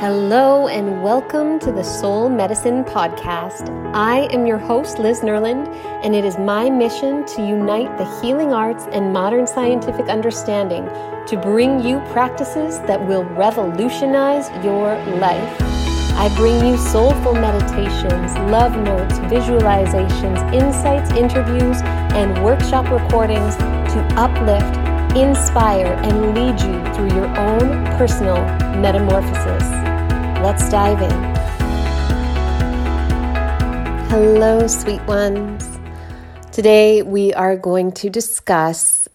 Hello, and welcome to the Soul Medicine Podcast. I am your host, Liz Nerland, and it is my mission to unite the healing arts and modern scientific understanding to bring you practices that will revolutionize your life. I bring you soulful meditations, love notes, visualizations, insights, interviews, and workshop recordings to uplift, inspire, and lead you through your own personal metamorphosis. Let's dive in. Hello, sweet ones. Today we are going to discuss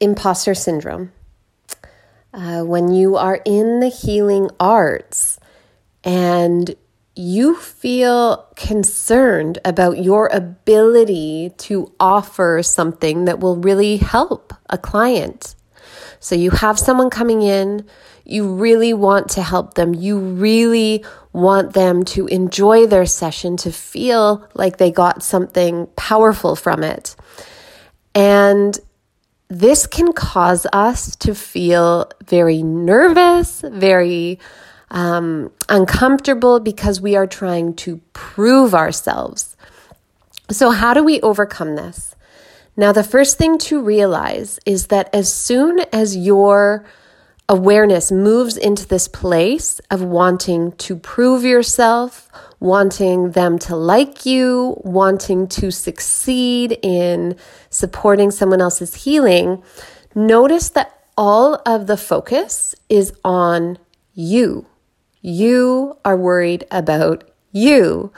imposter syndrome. Uh, when you are in the healing arts and you feel concerned about your ability to offer something that will really help a client. So you have someone coming in, you really want to help them. You really want them to enjoy their session, to feel like they got something powerful from it. And this can cause us to feel very nervous, very um, uncomfortable because we are trying to prove ourselves. So, how do we overcome this? Now, the first thing to realize is that as soon as your awareness moves into this place of wanting to prove yourself, wanting them to like you, wanting to succeed in supporting someone else's healing, notice that all of the focus is on you. You are worried about you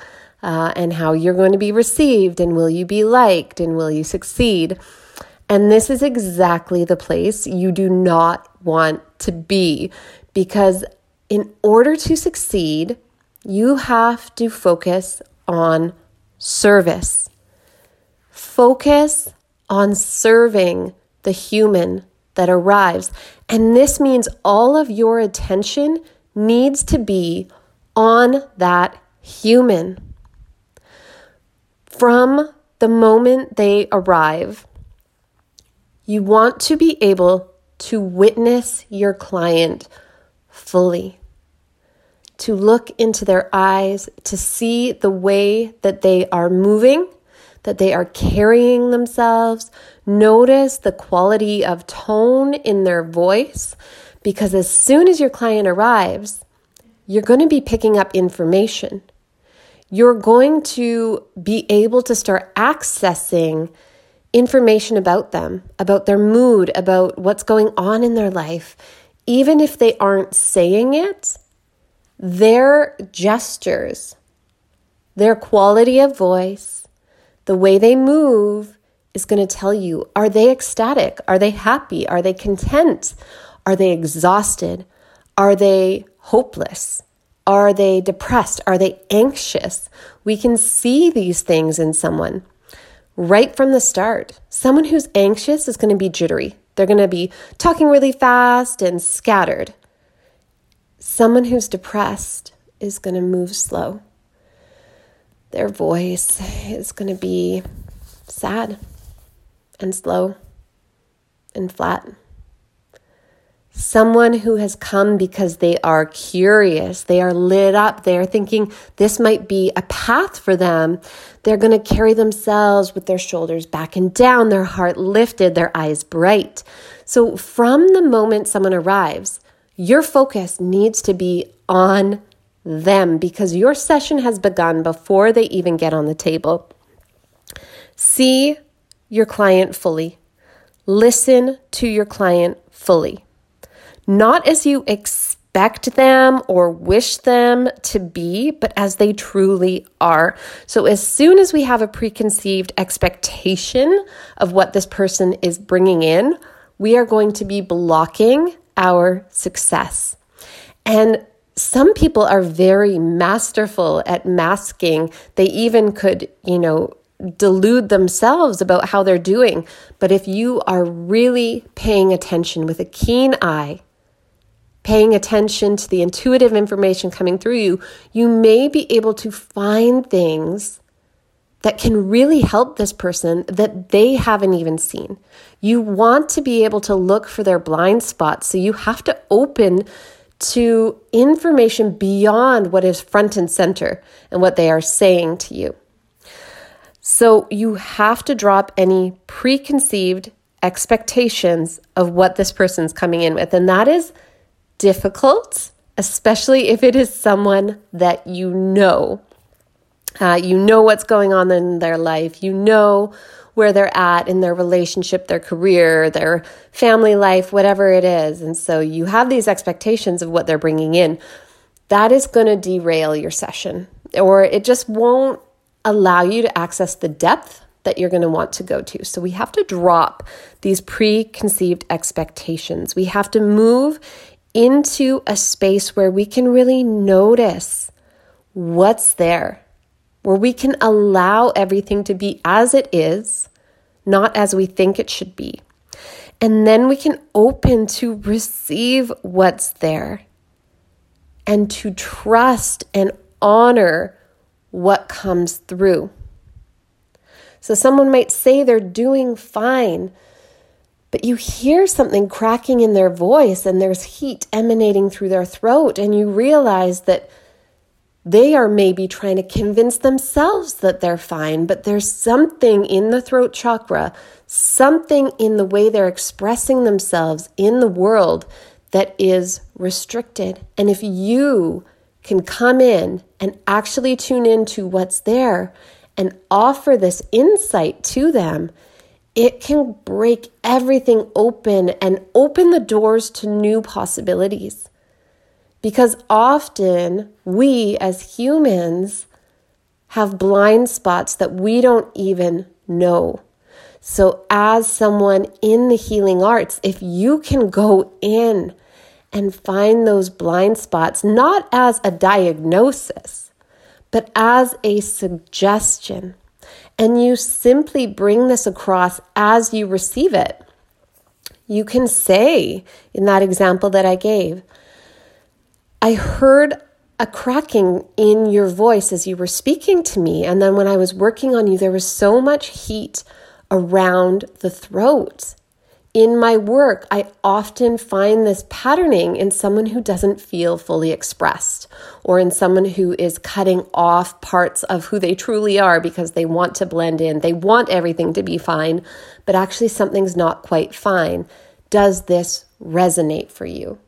uh, and how you're going to be received, and will you be liked, and will you succeed. And this is exactly the place you do not want to be because in order to succeed, you have to focus on service. Focus on serving the human that arrives. And this means all of your attention needs to be on that human. From the moment they arrive, you want to be able to witness your client fully, to look into their eyes, to see the way that they are moving, that they are carrying themselves. Notice the quality of tone in their voice, because as soon as your client arrives, you're going to be picking up information. You're going to be able to start accessing information about them, about their mood, about what's going on in their life, even if they aren't saying it, their gestures, their quality of voice, the way they move is going to tell you are they ecstatic? Are they happy? Are they content? Are they exhausted? Are they hopeless? Are they depressed? Are they anxious? We can see these things in someone right from the start. Someone who's anxious is going to be jittery. They're going to be talking really fast and scattered. Someone who's depressed is going to move slow. Their voice is going to be sad and slow and flat. Someone who has come because they are curious, they are lit up, they are thinking this might be a path for them. They're going to carry themselves with their shoulders back and down, their heart lifted, their eyes bright. So, from the moment someone arrives, your focus needs to be on them because your session has begun before they even get on the table. See your client fully, listen to your client fully not as you expect them or wish them to be, but as they truly are. So, as soon as we have a preconceived expectation of what this person is bringing in, we are going to be blocking our success. And some people are very masterful at masking. They even could, you know, delude themselves about how they're doing. But if you are really paying attention with a keen eye, paying attention to the intuitive information coming through you, you may be able to find things that can really help this person that they haven't even seen. You want to be able to look for their blind spots, so you have to open to information beyond what is front and center and what they are saying to you. So you have to drop any preconceived expectations of what this person's coming in with. And that is difficult, especially if it is someone that you know. Uh, you know what's going on in their life. You know where they're at in their relationship, their career, their family life, whatever it is. And so you have these expectations of what they're bringing in. That is going to derail your session, or it just won't allow you to access the depth that you're going to want to go to. So we have to drop these preconceived expectations. We have to move into a space where we can really notice what's there where we can allow everything to be as it is, not as we think it should be. And then we can open to receive what's there and to trust and honor what comes through. So, someone might say they're doing fine, but you hear something cracking in their voice and there's heat emanating through their throat, and you realize that they are maybe trying to convince themselves that they're fine, but there's something in the throat chakra, something in the way they're expressing themselves in the world that is restricted. And if you can come in and actually tune into what's there and offer this insight to them, it can break everything open and open the doors to new possibilities. Because often we as humans have blind spots that we don't even know. So, as someone in the healing arts, if you can go in and find those blind spots, not as a diagnosis, but as a suggestion, and you simply bring this across as you receive it, you can say, in that example that I gave, I heard a cracking in your voice as you were speaking to me. And then when I was working on you, there was so much heat around the throat. In my work, I often find this patterning in someone who doesn't feel fully expressed or in someone who is cutting off parts of who they truly are because they want to blend in. They want everything to be fine, but actually something's not quite fine. Does this resonate for you?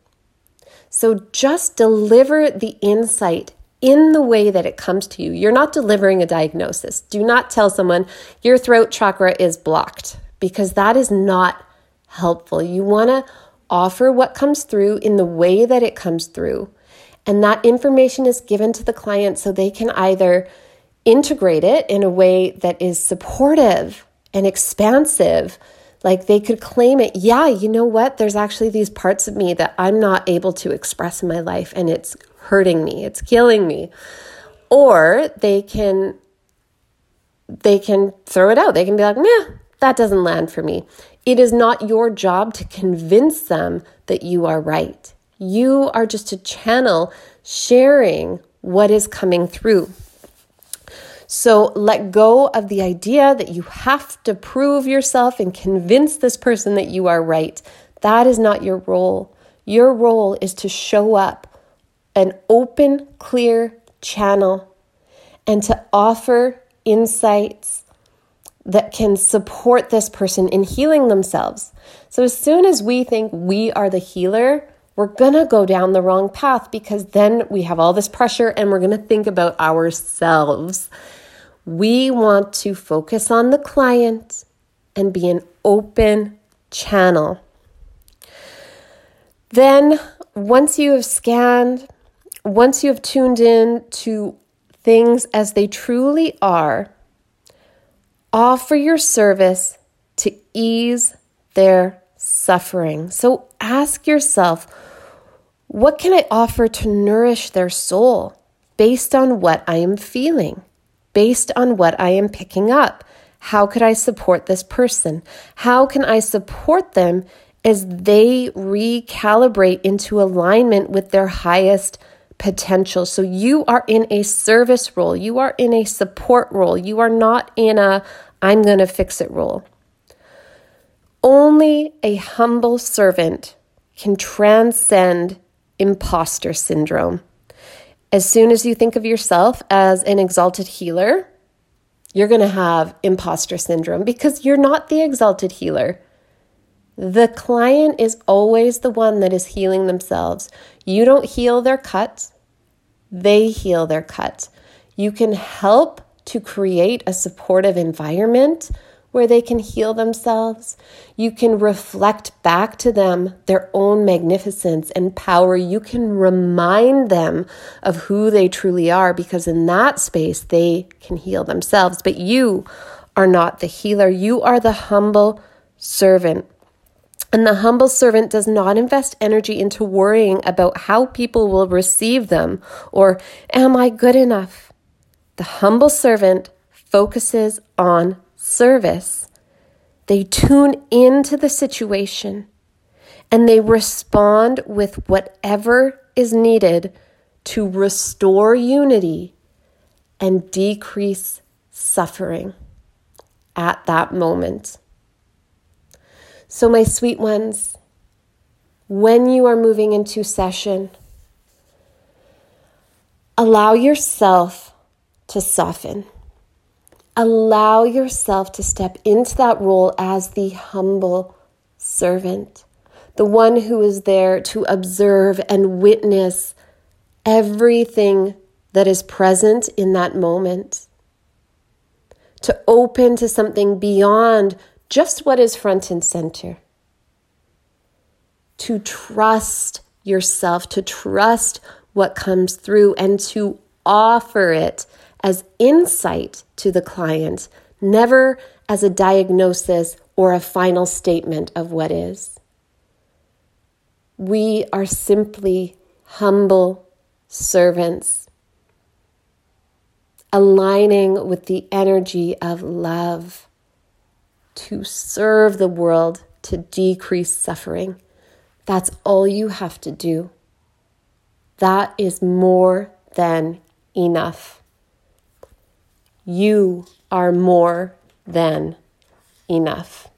So just deliver the insight in the way that it comes to you. You're not delivering a diagnosis. Do not tell someone your throat chakra is blocked because that is not helpful. You want to offer what comes through in the way that it comes through. And that information is given to the client so they can either integrate it in a way that is supportive and expansive like they could claim it, yeah, you know what? There's actually these parts of me that I'm not able to express in my life and it's hurting me, it's killing me. Or they can they can throw it out. They can be like, "Meh, that doesn't land for me." It is not your job to convince them that you are right. You are just a channel sharing what is coming through. So let go of the idea that you have to prove yourself and convince this person that you are right. That is not your role. Your role is to show up an open, clear channel and to offer insights that can support this person in healing themselves. So, as soon as we think we are the healer, we're gonna go down the wrong path because then we have all this pressure and we're gonna think about ourselves. We want to focus on the client and be an open channel. Then, once you have scanned, once you have tuned in to things as they truly are, offer your service to ease their suffering. So ask yourself, what can I offer to nourish their soul based on what I am feeling? based on what I am picking up. How could I support this person? How can I support them as they recalibrate into alignment with their highest potential? So you are in a service role, you are in a support role, you are not in a I'm going to fix it role. Only a humble servant can transcend imposter syndrome. As soon as you think of yourself as an exalted healer, you're going to have imposter syndrome because you're not the exalted healer. The client is always the one that is healing themselves. You don't heal their cuts, they heal their cuts. You can help to create a supportive environment where they can heal themselves. You can reflect back to them their own magnificence and power. You can remind them of who they truly are because in that space they can heal themselves. But you are not the healer, you are the humble servant. And the humble servant does not invest energy into worrying about how people will receive them or, am I good enough? The humble servant focuses on service. They tune into the situation and they respond with whatever is needed to restore unity and decrease suffering at that moment. So, my sweet ones, when you are moving into session, allow yourself to soften. Allow yourself to step into that role as the humble servant, the one who is there to observe and witness everything that is present in that moment, to open to something beyond just what is front and center, to trust yourself, to trust what comes through, and to offer it as insight to the client, never as a diagnosis or a final statement of what is. We are simply humble servants, aligning with the energy of love to serve the world, to decrease suffering. That's all you have to do. That is more than enough. You are more than enough.